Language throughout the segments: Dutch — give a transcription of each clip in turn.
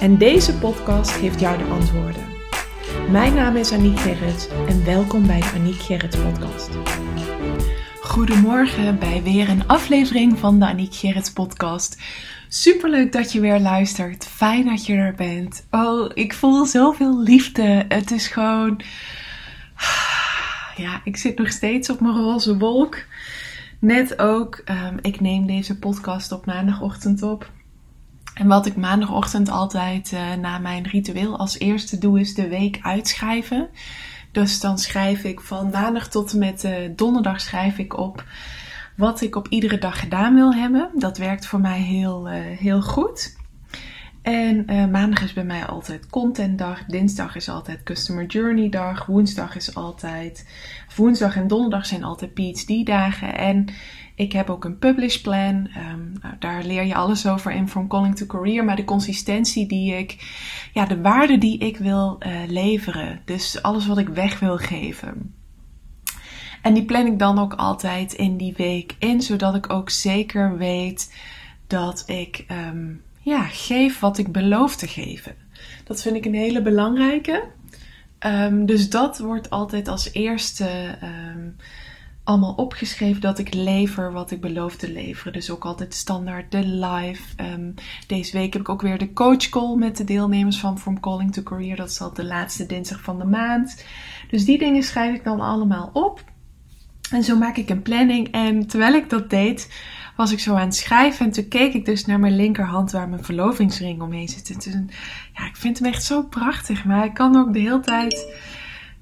En deze podcast geeft jou de antwoorden. Mijn naam is Aniek Gerrits en welkom bij de Aniek Gerrits podcast. Goedemorgen bij weer een aflevering van de Aniek Gerrits podcast. Superleuk dat je weer luistert. Fijn dat je er bent. Oh, ik voel zoveel liefde. Het is gewoon... Ja, ik zit nog steeds op mijn roze wolk. Net ook, um, ik neem deze podcast op maandagochtend op. En wat ik maandagochtend altijd uh, na mijn ritueel als eerste doe, is de week uitschrijven. Dus dan schrijf ik van maandag tot en met uh, donderdag schrijf ik op wat ik op iedere dag gedaan wil hebben. Dat werkt voor mij heel, uh, heel goed. En maandag is bij mij altijd contentdag. Dinsdag is altijd customer journey dag. Woensdag is altijd. Woensdag en donderdag zijn altijd PhD dagen. En ik heb ook een publish plan. Um, nou, daar leer je alles over in From Calling to Career. Maar de consistentie die ik, ja, de waarde die ik wil uh, leveren. Dus alles wat ik weg wil geven. En die plan ik dan ook altijd in die week in, zodat ik ook zeker weet dat ik um, ja, geef wat ik beloof te geven. Dat vind ik een hele belangrijke. Um, dus dat wordt altijd als eerste allemaal opgeschreven dat ik lever wat ik beloof te leveren. Dus ook altijd standaard de live. Um, deze week heb ik ook weer de coach call met de deelnemers van From Calling to Career. Dat is de laatste dinsdag van de maand. Dus die dingen schrijf ik dan allemaal op. En zo maak ik een planning. En terwijl ik dat deed, was ik zo aan het schrijven. En toen keek ik dus naar mijn linkerhand waar mijn verlovingsring omheen zit. En toen, ja, ik vind hem echt zo prachtig. Maar ik kan ook de hele tijd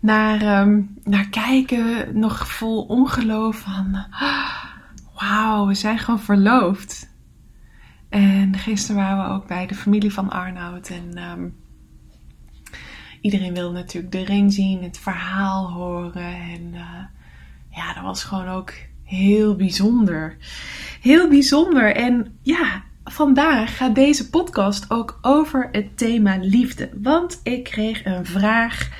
naar, um, naar kijken, nog vol ongeloof van, wauw, we zijn gewoon verloofd. En gisteren waren we ook bij de familie van Arnoud en um, iedereen wilde natuurlijk de ring zien, het verhaal horen en uh, ja, dat was gewoon ook heel bijzonder. Heel bijzonder en ja, vandaag gaat deze podcast ook over het thema liefde, want ik kreeg een vraag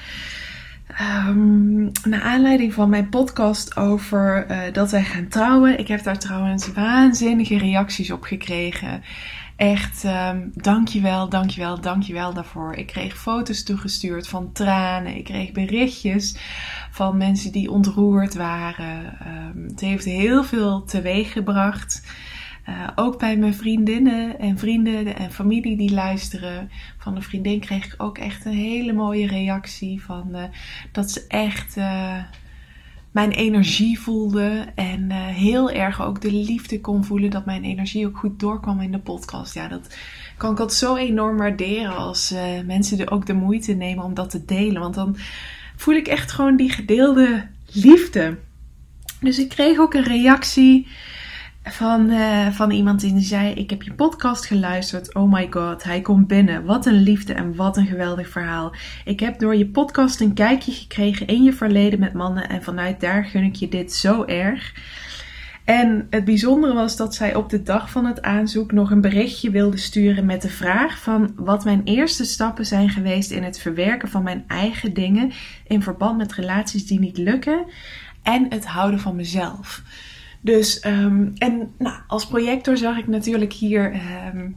Um, naar aanleiding van mijn podcast over uh, dat wij gaan trouwen. Ik heb daar trouwens waanzinnige reacties op gekregen. Echt, um, dankjewel, dankjewel, dankjewel daarvoor. Ik kreeg foto's toegestuurd van tranen. Ik kreeg berichtjes van mensen die ontroerd waren. Um, het heeft heel veel teweeg gebracht. Uh, ook bij mijn vriendinnen en vrienden en familie die luisteren. Van een vriendin kreeg ik ook echt een hele mooie reactie. Van, uh, dat ze echt uh, mijn energie voelde. En heel erg ook de liefde kon voelen. Dat mijn energie ook goed doorkwam in de podcast. Ja, dat kan ik altijd zo enorm waarderen. Als mensen er ook de moeite nemen om dat te delen. Want dan voel ik echt gewoon die gedeelde liefde. Dus ik kreeg ook een reactie van, uh, van iemand die zei: Ik heb je podcast geluisterd. Oh my god, hij komt binnen. Wat een liefde en wat een geweldig verhaal. Ik heb door je podcast een kijkje gekregen in je verleden met mannen. En vanuit daar gun ik je dit zo erg. En het bijzondere was dat zij op de dag van het aanzoek nog een berichtje wilde sturen met de vraag van wat mijn eerste stappen zijn geweest in het verwerken van mijn eigen dingen in verband met relaties die niet lukken en het houden van mezelf. Dus, um, en nou, als projector zag ik natuurlijk hier um,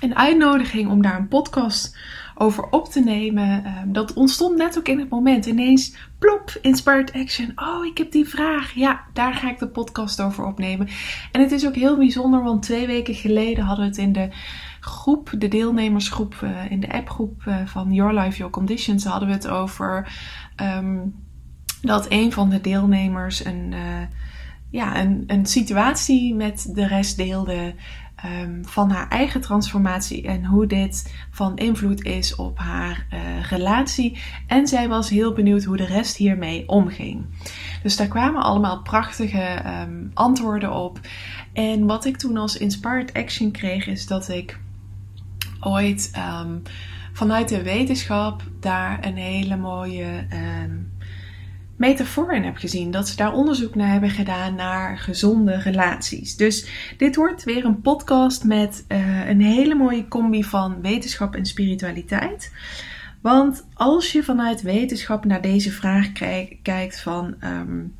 een uitnodiging om daar een podcast over op te nemen. Um, dat ontstond net ook in het moment. Ineens, plop, inspired action. Oh, ik heb die vraag. Ja, daar ga ik de podcast over opnemen. En het is ook heel bijzonder, want twee weken geleden hadden we het in de groep, de deelnemersgroep, uh, in de appgroep uh, van Your Life, Your Conditions, hadden we het over dat een van de deelnemers een... Uh, ja, een, een situatie met de rest deelde um, van haar eigen transformatie en hoe dit van invloed is op haar uh, relatie. En zij was heel benieuwd hoe de rest hiermee omging. Dus daar kwamen allemaal prachtige um, antwoorden op. En wat ik toen als inspired action kreeg, is dat ik ooit um, vanuit de wetenschap daar een hele mooie ehm, metafoor in heb gezien. Dat ze daar onderzoek naar hebben gedaan naar gezonde relaties. Dus dit wordt weer een podcast met uh, een hele mooie combi van wetenschap en spiritualiteit. Want als je vanuit wetenschap naar deze vraag kijkt van um,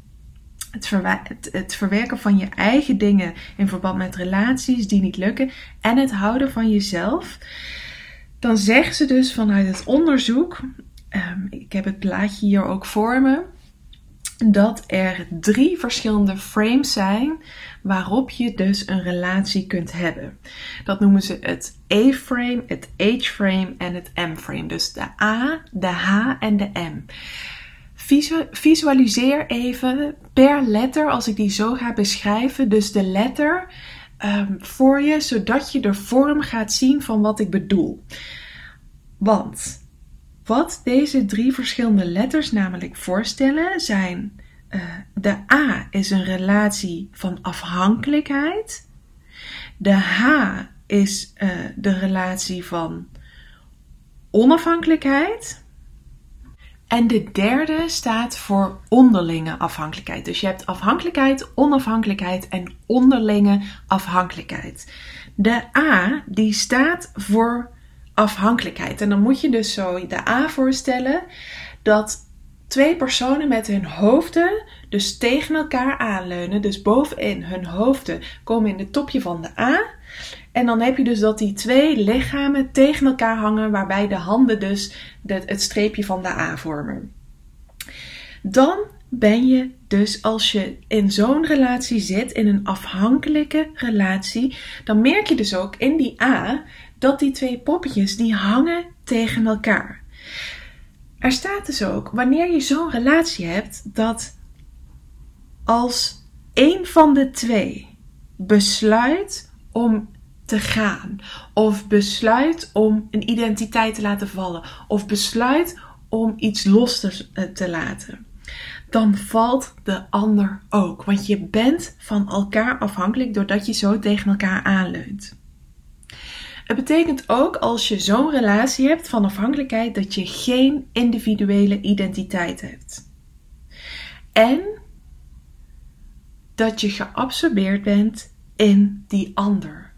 het, het, verwerken van je eigen dingen in verband met relaties die niet lukken en het houden van jezelf, dan zeggen ze dus vanuit het onderzoek, um, ik heb het plaatje hier ook voor me, dat er drie verschillende frames zijn waarop je dus een relatie kunt hebben. Dat noemen ze het A-frame, het H-frame en het M-frame. Dus de A, de H en de M. Visualiseer even per letter als ik die zo ga beschrijven. Dus de letter um, voor je, zodat je de vorm gaat zien van wat ik bedoel. Want wat deze drie verschillende letters namelijk voorstellen zijn: uh, de A is een relatie van afhankelijkheid, de H is uh, de relatie van onafhankelijkheid. En de derde staat voor onderlinge afhankelijkheid. Dus je hebt afhankelijkheid, onafhankelijkheid en onderlinge afhankelijkheid. De A die staat voor afhankelijkheid. En dan moet je dus zo de A voorstellen dat twee personen met hun hoofden dus tegen elkaar aanleunen. Dus bovenin hun hoofden komen in het topje van de A. En dan heb je dus dat die twee lichamen tegen elkaar hangen, waarbij de handen dus het streepje van de A vormen. Dan ben je dus als je in zo'n relatie zit, in een afhankelijke relatie, dan merk je dus ook in die A dat die twee poppetjes die hangen tegen elkaar. Er staat dus ook, wanneer je zo'n relatie hebt, dat als een van de twee besluit om te gaan, of besluit om een identiteit te laten vallen, of besluit om iets los te, eh, te laten, dan valt de ander ook. Want je bent van elkaar afhankelijk doordat je zo tegen elkaar aanleunt. Het betekent ook als je zo'n relatie hebt van afhankelijkheid dat je geen individuele identiteit hebt. En dat je geabsorbeerd bent in die ander.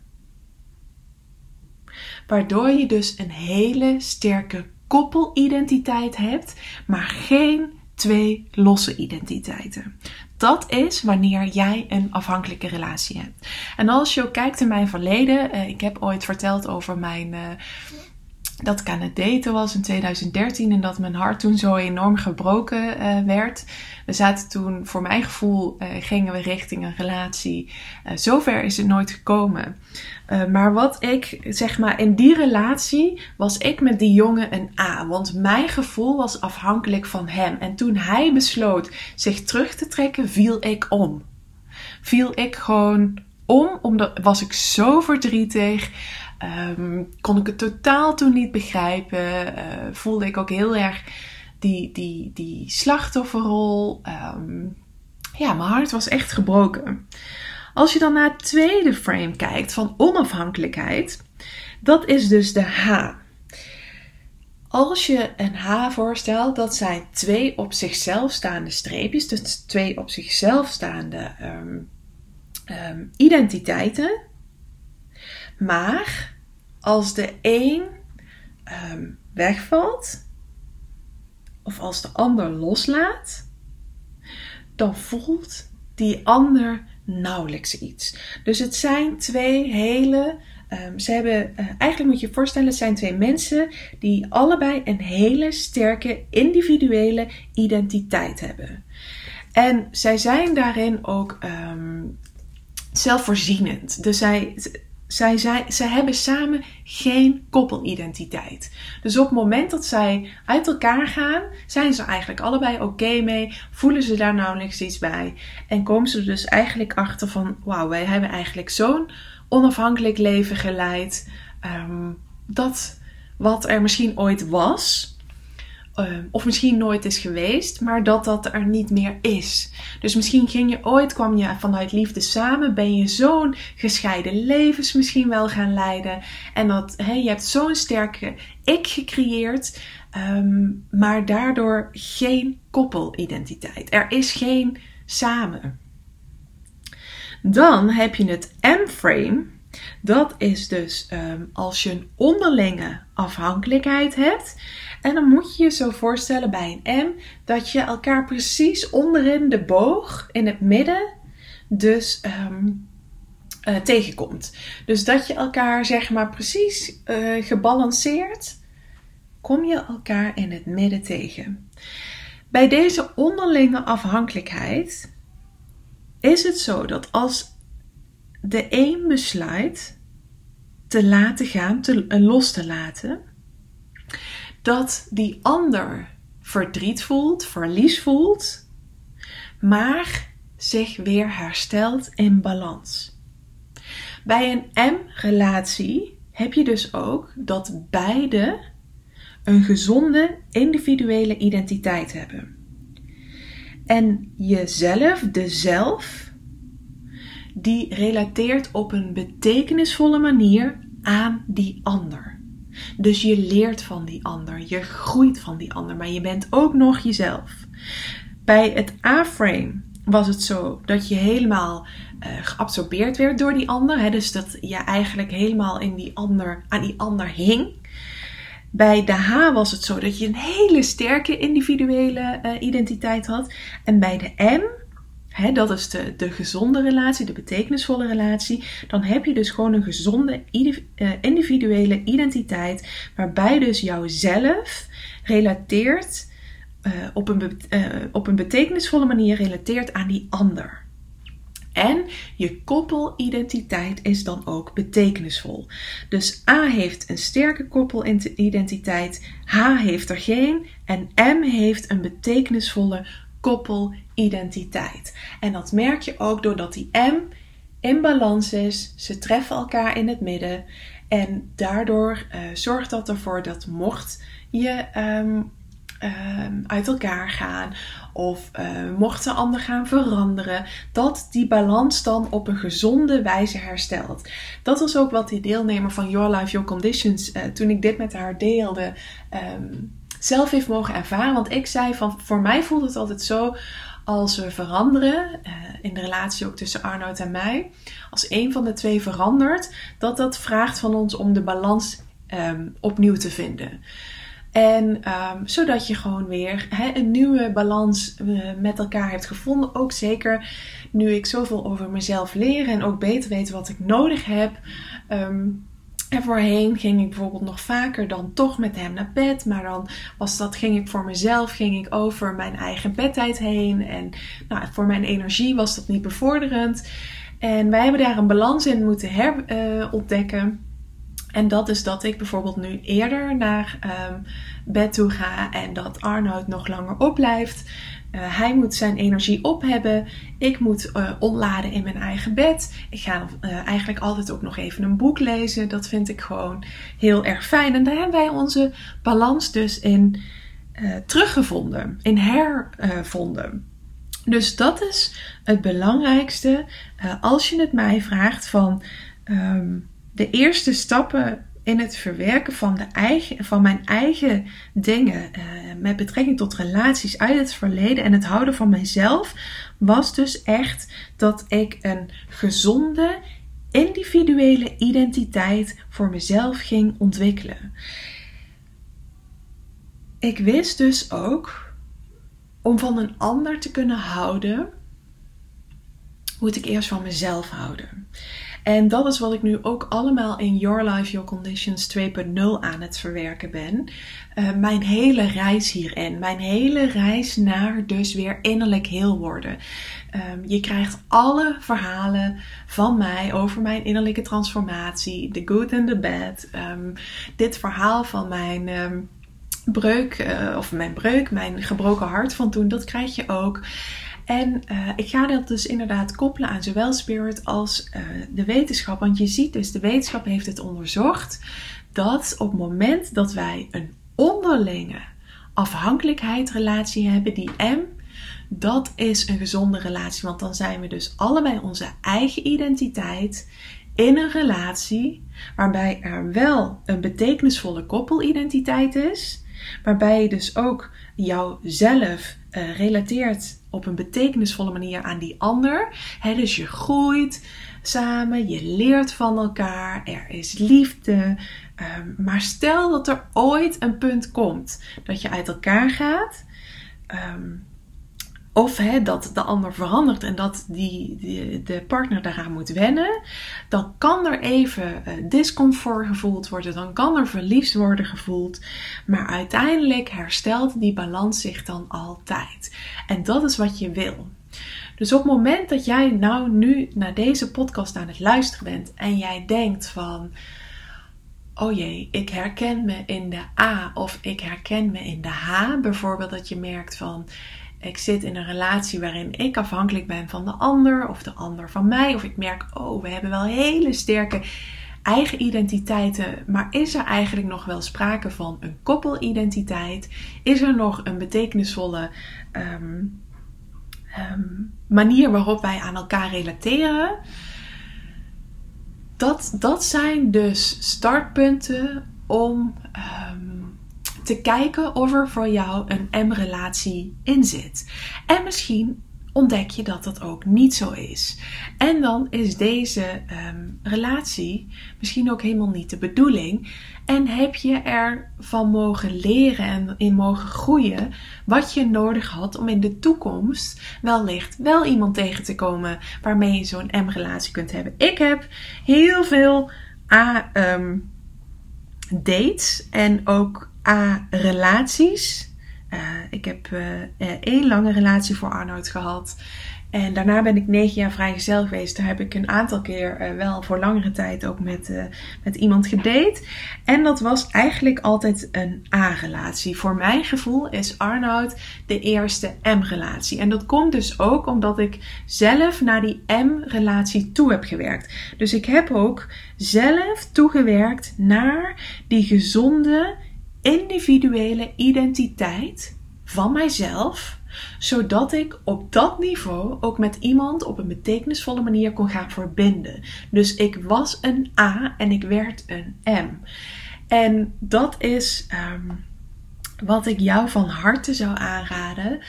Waardoor je dus een hele sterke koppelidentiteit hebt, maar geen twee losse identiteiten. Dat is wanneer jij een afhankelijke relatie hebt. En als je ook kijkt in mijn verleden, uh, ik heb ooit verteld over mijn. Dat ik aan het daten was in 2013 en dat mijn hart toen zo enorm gebroken uh, werd. We zaten toen, voor mijn gevoel, uh, gingen we richting een relatie. Uh, zover is het nooit gekomen. maar wat ik, zeg maar, in die relatie was ik met die jongen een A. Want mijn gevoel was afhankelijk van hem. En toen hij besloot zich terug te trekken, viel ik om. Viel ik gewoon om, omdat was ik zo verdrietig. Um, kon ik het totaal toen niet begrijpen. Uh, voelde ik ook heel erg die, die, die slachtofferrol. Um, ja, mijn hart was echt gebroken. Als je dan naar het tweede frame kijkt van onafhankelijkheid, dat is dus de H. Als je een H voorstelt, dat zijn twee op zichzelf staande streepjes, dus twee op zichzelf staande um, identiteiten. Maar als de een um, wegvalt, of als de ander loslaat, dan voelt die ander nauwelijks iets. Dus het zijn twee hele. Um, ze hebben, uh, eigenlijk moet je je voorstellen, het zijn twee mensen die allebei een hele sterke individuele identiteit hebben. En zij zijn daarin ook um, zelfvoorzienend. Dus zij, zij, zij, hebben samen geen koppelidentiteit. Dus op het moment dat zij uit elkaar gaan, zijn ze eigenlijk allebei oké mee, voelen ze daar nauwelijks iets bij. En komen ze dus eigenlijk achter van, wauw, wij hebben eigenlijk zo'n onafhankelijk leven geleid. Um, dat wat er misschien ooit was, Ehm, of misschien nooit is geweest, maar dat dat er niet meer is. Dus misschien ging je ooit, kwam je vanuit liefde samen, ben je zo'n gescheiden levens misschien wel gaan leiden. En dat, hey, je hebt zo'n sterke ik gecreëerd, ehm, maar daardoor geen koppelidentiteit. Er is geen samen. Dan heb je het M-frame. Dat is dus ehm, als je een onderlinge afhankelijkheid hebt. En dan moet je je zo voorstellen bij een M dat je elkaar precies onderin de boog, in het midden, dus ehm, eh, tegenkomt. Dus dat je elkaar zeg maar precies uh, gebalanceerd, kom je elkaar in het midden tegen. Bij deze onderlinge afhankelijkheid is het zo dat als de een besluit te laten gaan, te, eh, los te laten, dat die ander verdriet voelt, verlies voelt, maar zich weer herstelt in balans. Bij een M-relatie heb je dus ook dat beide een gezonde individuele identiteit hebben. En jezelf, de zelf, die relateert op een betekenisvolle manier aan die ander. Dus je leert van die ander, je groeit van die ander, maar je bent ook nog jezelf. Bij het A-frame was het zo dat je helemaal uh, geabsorbeerd werd door die ander. Hè? Dus dat je eigenlijk helemaal in die ander, aan die ander hing. Bij de H was het zo dat je een hele sterke individuele uh, identiteit had. En bij de M, dat is de, de gezonde relatie, de betekenisvolle relatie. Dan heb je dus gewoon een gezonde uh, individuele identiteit. Waarbij dus jouzelf relateert uh, op, een, op een betekenisvolle manier relateert aan die ander. En je koppelidentiteit is dan ook betekenisvol. Dus A heeft een sterke koppelidentiteit, H heeft er geen en M heeft een betekenisvolle koppelidentiteit. En dat merk je ook doordat die M in balans is, ze treffen elkaar in het midden en daardoor uh, zorgt dat ervoor dat mocht je um, Ehm, uit elkaar gaan of uh, mocht de ander gaan veranderen, dat die balans dan op een gezonde wijze herstelt. Dat was ook wat die deelnemer van Your Life, Your Conditions, uh, toen ik dit met haar deelde, um, zelf heeft mogen ervaren. Want ik zei van, voor mij voelt het altijd zo als we veranderen, uh, in de relatie ook tussen Arnoud en mij, als een van de twee verandert, dat dat vraagt van ons om de balans um, opnieuw te vinden. En um, zodat je gewoon weer een nieuwe balans uh, met elkaar hebt gevonden. Ook zeker nu ik zoveel over mezelf leer en ook beter weet wat ik nodig heb. Um, en voorheen ging ik bijvoorbeeld nog vaker dan toch met hem naar bed. Maar dan was dat, ging ik voor mezelf, ging ik over mijn eigen bedtijd heen. En nou, voor mijn energie was dat niet bevorderend. En wij hebben daar een balans in moeten herontdekken. Uh, en dat is dat ik bijvoorbeeld nu eerder naar um, bed toe ga en dat Arnoud nog langer opblijft. Uh, hij moet zijn energie op hebben. Ik moet uh, ontladen in mijn eigen bed. Ik ga uh, eigenlijk altijd ook nog even een boek lezen. Dat vind ik gewoon heel erg fijn. En daar hebben wij onze balans dus in teruggevonden, in hervonden. Dus dat is het belangrijkste als je het mij vraagt van. Um, de eerste stappen in het verwerken van, de eigen, van mijn eigen dingen uh, met betrekking tot relaties uit het verleden en het houden van mijzelf, was dus echt dat ik een gezonde, individuele identiteit voor mezelf ging ontwikkelen. Ik wist dus ook om van een ander te kunnen houden, moet ik eerst van mezelf houden. En dat is wat ik nu ook allemaal in Your Life, Your Conditions 2.0 aan het verwerken ben. Uh, mijn hele reis hierin. Mijn hele reis naar dus weer innerlijk heel worden. Um, je krijgt alle verhalen van mij over mijn innerlijke transformatie. The good and the bad. Um, dit verhaal van mijn... Um, breuk, uh, of mijn breuk, mijn gebroken hart van toen, dat krijg je ook. En uh, ik ga dat dus inderdaad koppelen aan zowel spirit als uh, de wetenschap. Want je ziet dus, de wetenschap heeft het onderzocht dat op het moment dat wij een onderlinge afhankelijkheidsrelatie hebben, die M, dat is een gezonde relatie. Want dan zijn we dus allebei onze eigen identiteit in een relatie waarbij er wel een betekenisvolle koppelidentiteit is. Waarbij je dus ook jouzelf uh, relateert op een betekenisvolle manier aan die ander. dus je groeit samen, je leert van elkaar, er is liefde. Um, maar stel dat er ooit een punt komt dat je uit elkaar gaat. Um, of hè, dat de ander verandert en dat die, de partner daaraan moet wennen, dan kan er even uh, discomfort gevoeld worden, dan kan er verliefd worden gevoeld, maar uiteindelijk herstelt die balans zich dan altijd. En dat is wat je wil. Dus op het moment dat jij nou nu naar deze podcast aan het luisteren bent en jij denkt van, oh jee, ik herken me in de A of ik herken me in de H, bijvoorbeeld dat je merkt van, ik zit in een relatie waarin ik afhankelijk ben van de ander of de ander van mij. Of ik merk, oh, we hebben wel hele sterke eigen identiteiten. Maar is er eigenlijk nog wel sprake van een koppelidentiteit? Is er nog een betekenisvolle ehm, ehm, manier waarop wij aan elkaar relateren? Dat, dat zijn dus startpunten om ehm, te kijken of er voor jou een M-relatie in zit. En misschien ontdek je dat dat ook niet zo is. En dan is deze ehm, relatie misschien ook helemaal niet de bedoeling. En heb je ervan mogen leren en in mogen groeien wat je nodig had om in de toekomst wellicht wel iemand tegen te komen waarmee je zo'n M-relatie kunt hebben. Ik heb heel veel A, um, dates en ook A. Relaties. Uh, ik heb uh, één lange relatie voor Arnoud gehad. En daarna ben ik negen jaar vrijgezel geweest. Daar heb ik een aantal keer wel voor langere tijd ook met, met iemand gedate. En dat was eigenlijk altijd een A-relatie. Voor mijn gevoel is Arnoud de eerste M-relatie. En dat komt dus ook omdat ik zelf naar die M-relatie toe heb gewerkt. Dus ik heb ook zelf toegewerkt naar die gezonde individuele identiteit van mijzelf, zodat ik op dat niveau ook met iemand op een betekenisvolle manier kon gaan verbinden. Dus ik was een A en ik werd een M. En dat is um, wat ik jou van harte zou aanraden.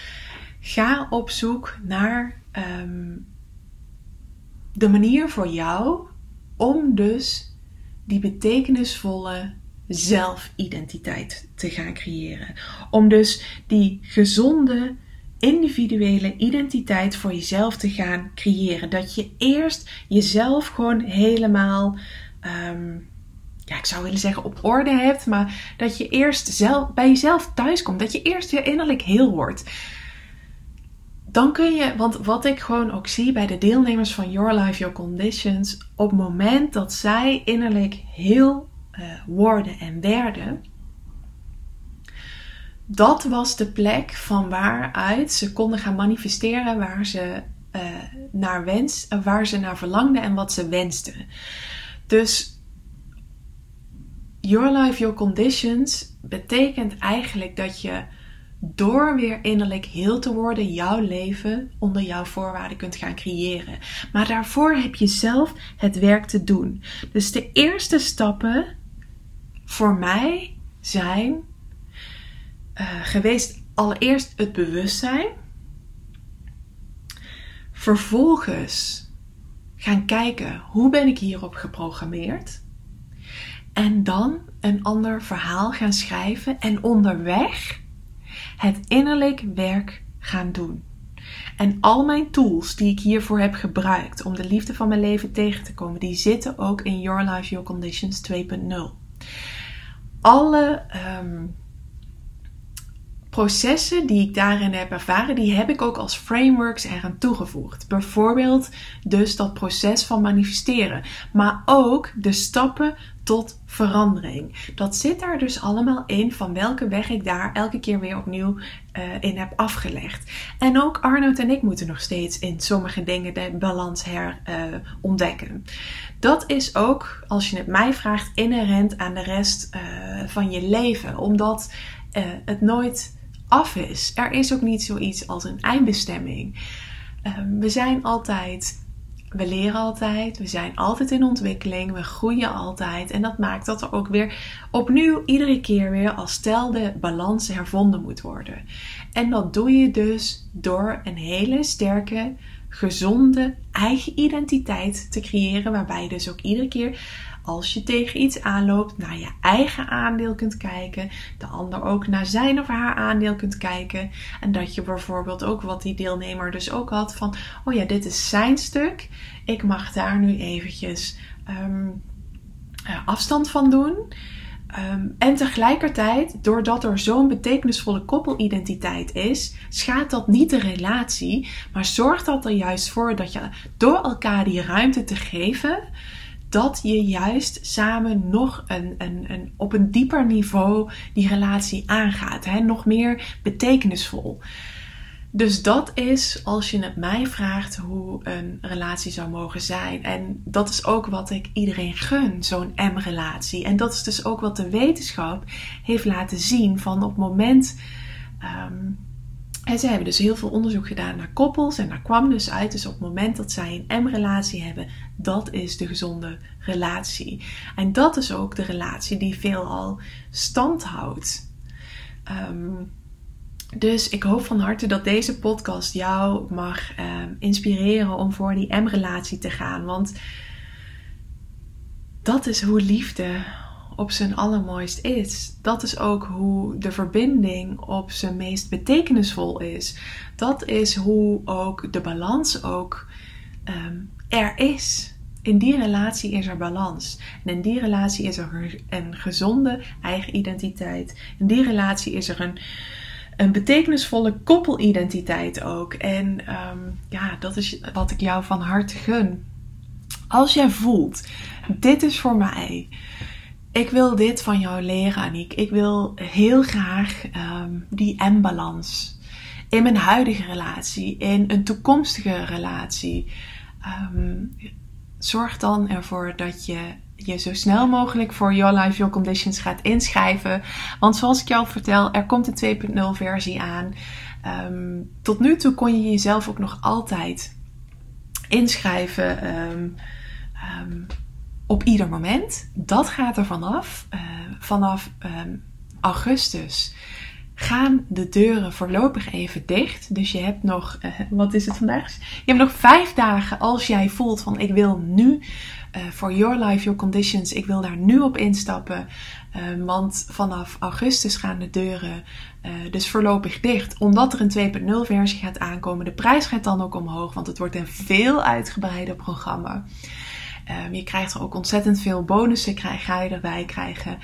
Ga op zoek naar um, de manier voor jou om dus die betekenisvolle zelfidentiteit te gaan creëren. Om dus die gezonde individuele identiteit voor jezelf te gaan creëren. Dat je eerst jezelf gewoon helemaal. Um, ja, ik zou willen zeggen op orde hebt, maar dat je eerst zelf, bij jezelf thuis komt. Dat je eerst innerlijk heel wordt. Dan kun je, want wat ik gewoon ook zie bij de deelnemers van Your Life, Your Conditions, op het moment dat zij innerlijk heel uh, worden en werden. Dat was de plek van waaruit ze konden gaan manifesteren waar ze, uh, naar, wens, waar ze naar verlangden en wat ze wensten. Dus Your Life, Your Conditions betekent eigenlijk dat je door weer innerlijk heel te worden, jouw leven onder jouw voorwaarden kunt gaan creëren. Maar daarvoor heb je zelf het werk te doen. Dus de eerste stappen voor mij zijn uh, geweest allereerst het bewustzijn. Vervolgens gaan kijken hoe ben ik hierop geprogrammeerd. En dan een ander verhaal gaan schrijven en onderweg het innerlijk werk gaan doen. En al mijn tools die ik hiervoor heb gebruikt om de liefde van mijn leven tegen te komen, die zitten ook in Your Life, Your Conditions 2.0 alle ehm, processen die ik daarin heb ervaren, die heb ik ook als frameworks eraan toegevoegd. Bijvoorbeeld dus dat proces van manifesteren, maar ook de stappen tot verandering. Dat zit daar dus allemaal in van welke weg ik daar elke keer weer opnieuw uh, in heb afgelegd. En ook Arnoud en ik moeten nog steeds in sommige dingen de balans herontdekken. Uh, dat is ook, als je het mij vraagt, inherent aan de rest uh, van je leven. Omdat het nooit af is. Er is ook niet zoiets als een eindbestemming. Ehm, we zijn altijd we leren altijd, we zijn altijd in ontwikkeling, we groeien altijd. En dat maakt dat er ook weer opnieuw iedere keer weer als stel de balans hervonden moet worden. En dat doe je dus door een hele sterke, gezonde eigen identiteit te creëren. Waarbij je dus ook iedere keer als je tegen iets aanloopt, naar je eigen aandeel kunt kijken. De ander ook naar zijn of haar aandeel kunt kijken. En dat je bijvoorbeeld ook wat die deelnemer dus ook had van, oh ja, dit is zijn stuk. Ik mag daar nu eventjes ehm, eh, afstand van doen. Um, en tegelijkertijd, doordat er zo'n betekenisvolle koppelidentiteit is, schaadt dat niet de relatie, maar zorgt dat er juist voor dat je door elkaar die ruimte te geven, dat je juist samen nog een, een, op een dieper niveau die relatie aangaat. Hè? Nog meer betekenisvol. Dus dat is, als je het mij vraagt, hoe een relatie zou mogen zijn. En dat is ook wat ik iedereen gun, zo'n M-relatie. En dat is dus ook wat de wetenschap heeft laten zien van op het moment. En ze hebben dus heel veel onderzoek gedaan naar koppels. En daar kwam dus uit, dus op het moment dat zij een M-relatie hebben, dat is de gezonde relatie. En dat is ook de relatie die veelal stand houdt. Um, dus ik hoop van harte dat deze podcast jou mag um, inspireren om voor die M-relatie te gaan. Want dat is hoe liefde op zijn allermooist is. Dat is ook hoe de verbinding op zijn meest betekenisvol is. Dat is hoe ook de balans ook um, er is. In die relatie is er balans. En in die relatie is er een gezonde eigen identiteit. In die relatie is er een, een betekenisvolle koppelidentiteit ook. En um, ja, dat is wat ik jou van harte gun. Als jij voelt, dit is voor mij ik wil dit van jou leren, Aniek. Ik wil heel graag um, die M-balans in mijn huidige relatie, in een toekomstige relatie. Um, zorg dan ervoor dat je je zo snel mogelijk voor Your Life, Your Conditions gaat inschrijven. Want zoals ik jou vertel, er komt een 2.0 versie aan. Um, tot nu toe kon je jezelf ook nog altijd inschrijven. Um, op ieder moment. Dat gaat er vanaf. Uh, vanaf augustus gaan de deuren voorlopig even dicht. Dus je hebt nog, uh, wat is het vandaag? Je hebt nog vijf dagen als jij voelt van ik wil nu uh, voor Your Life, Your Conditions, ik wil daar nu op instappen. Uh, want vanaf augustus gaan de deuren dus voorlopig dicht. Omdat er een 2.0 versie gaat aankomen. De prijs gaat dan ook omhoog, want het wordt een veel uitgebreider programma. Um, je krijgt er ook ontzettend veel bonussen, krijg, ga je erbij krijgen.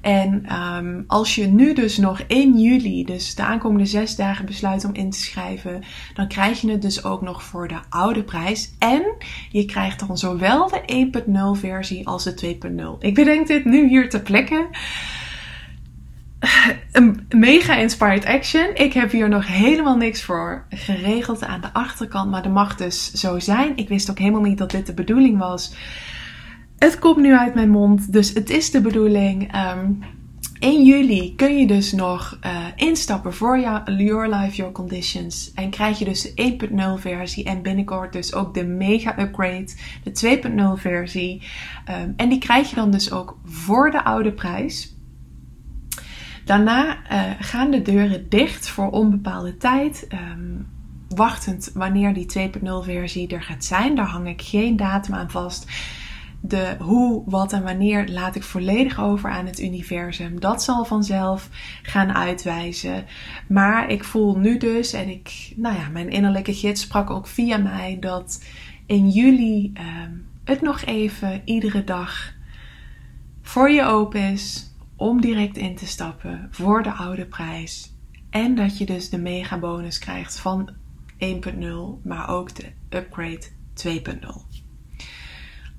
En um, als je nu dus nog in juli, dus de aankomende zes dagen besluit om in te schrijven, dan krijg je het dus ook nog voor de oude prijs. En je krijgt dan zowel de 1.0 versie als de 2.0. Ik bedenk dit nu hier te plekken een mega inspired action. Ik heb hier nog helemaal niks voor geregeld aan de achterkant, maar dat mag dus zo zijn. Ik wist ook helemaal niet dat dit de bedoeling was. Het komt nu uit mijn mond, dus het is de bedoeling. Um, in juli kun je dus nog uh, instappen voor Your Life, Your Conditions. En krijg je dus de 1.0 versie en binnenkort dus ook de mega upgrade, de 2.0 versie. Um, en die krijg je dan dus ook voor de oude prijs. Daarna uh, gaan de deuren dicht voor onbepaalde tijd. Um, wachtend wanneer die 2.0 versie er gaat zijn. Daar hang ik geen datum aan vast. De hoe, wat en wanneer laat ik volledig over aan het universum. Dat zal vanzelf gaan uitwijzen. Maar ik voel nu dus, en ik, nou ja, mijn innerlijke gids sprak ook via mij dat in juli um, het nog even iedere dag voor je open is om direct in te stappen voor de oude prijs. En dat je dus de mega bonus krijgt van 1.0, maar ook de upgrade 2.0.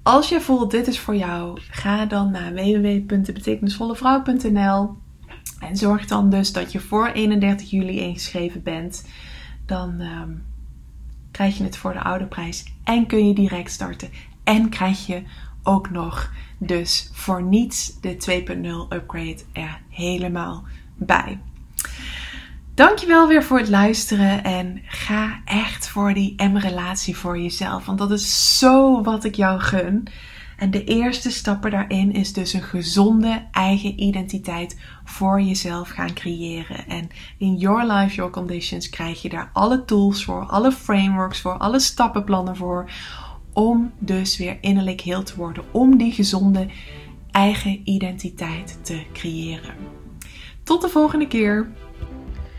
Als je voelt dit is voor jou, ga dan naar www.betekenisvollevrouw.nl en zorg dan dus dat je voor 31 juli ingeschreven bent. Dan um, krijg je het voor de oude prijs en kun je direct starten. En krijg je ook nog dus voor niets de 2.0 upgrade er helemaal bij. Dankjewel weer voor het luisteren en ga echt voor die M-relatie voor jezelf. Want dat is zo wat ik jou gun. En de eerste stappen daarin is dus een gezonde eigen identiteit voor jezelf gaan creëren. En in Your Life, Your Conditions krijg je daar alle tools voor, alle frameworks voor, alle stappenplannen voor. Om dus weer innerlijk heel te worden. Om die gezonde eigen identiteit te creëren. Tot de volgende keer.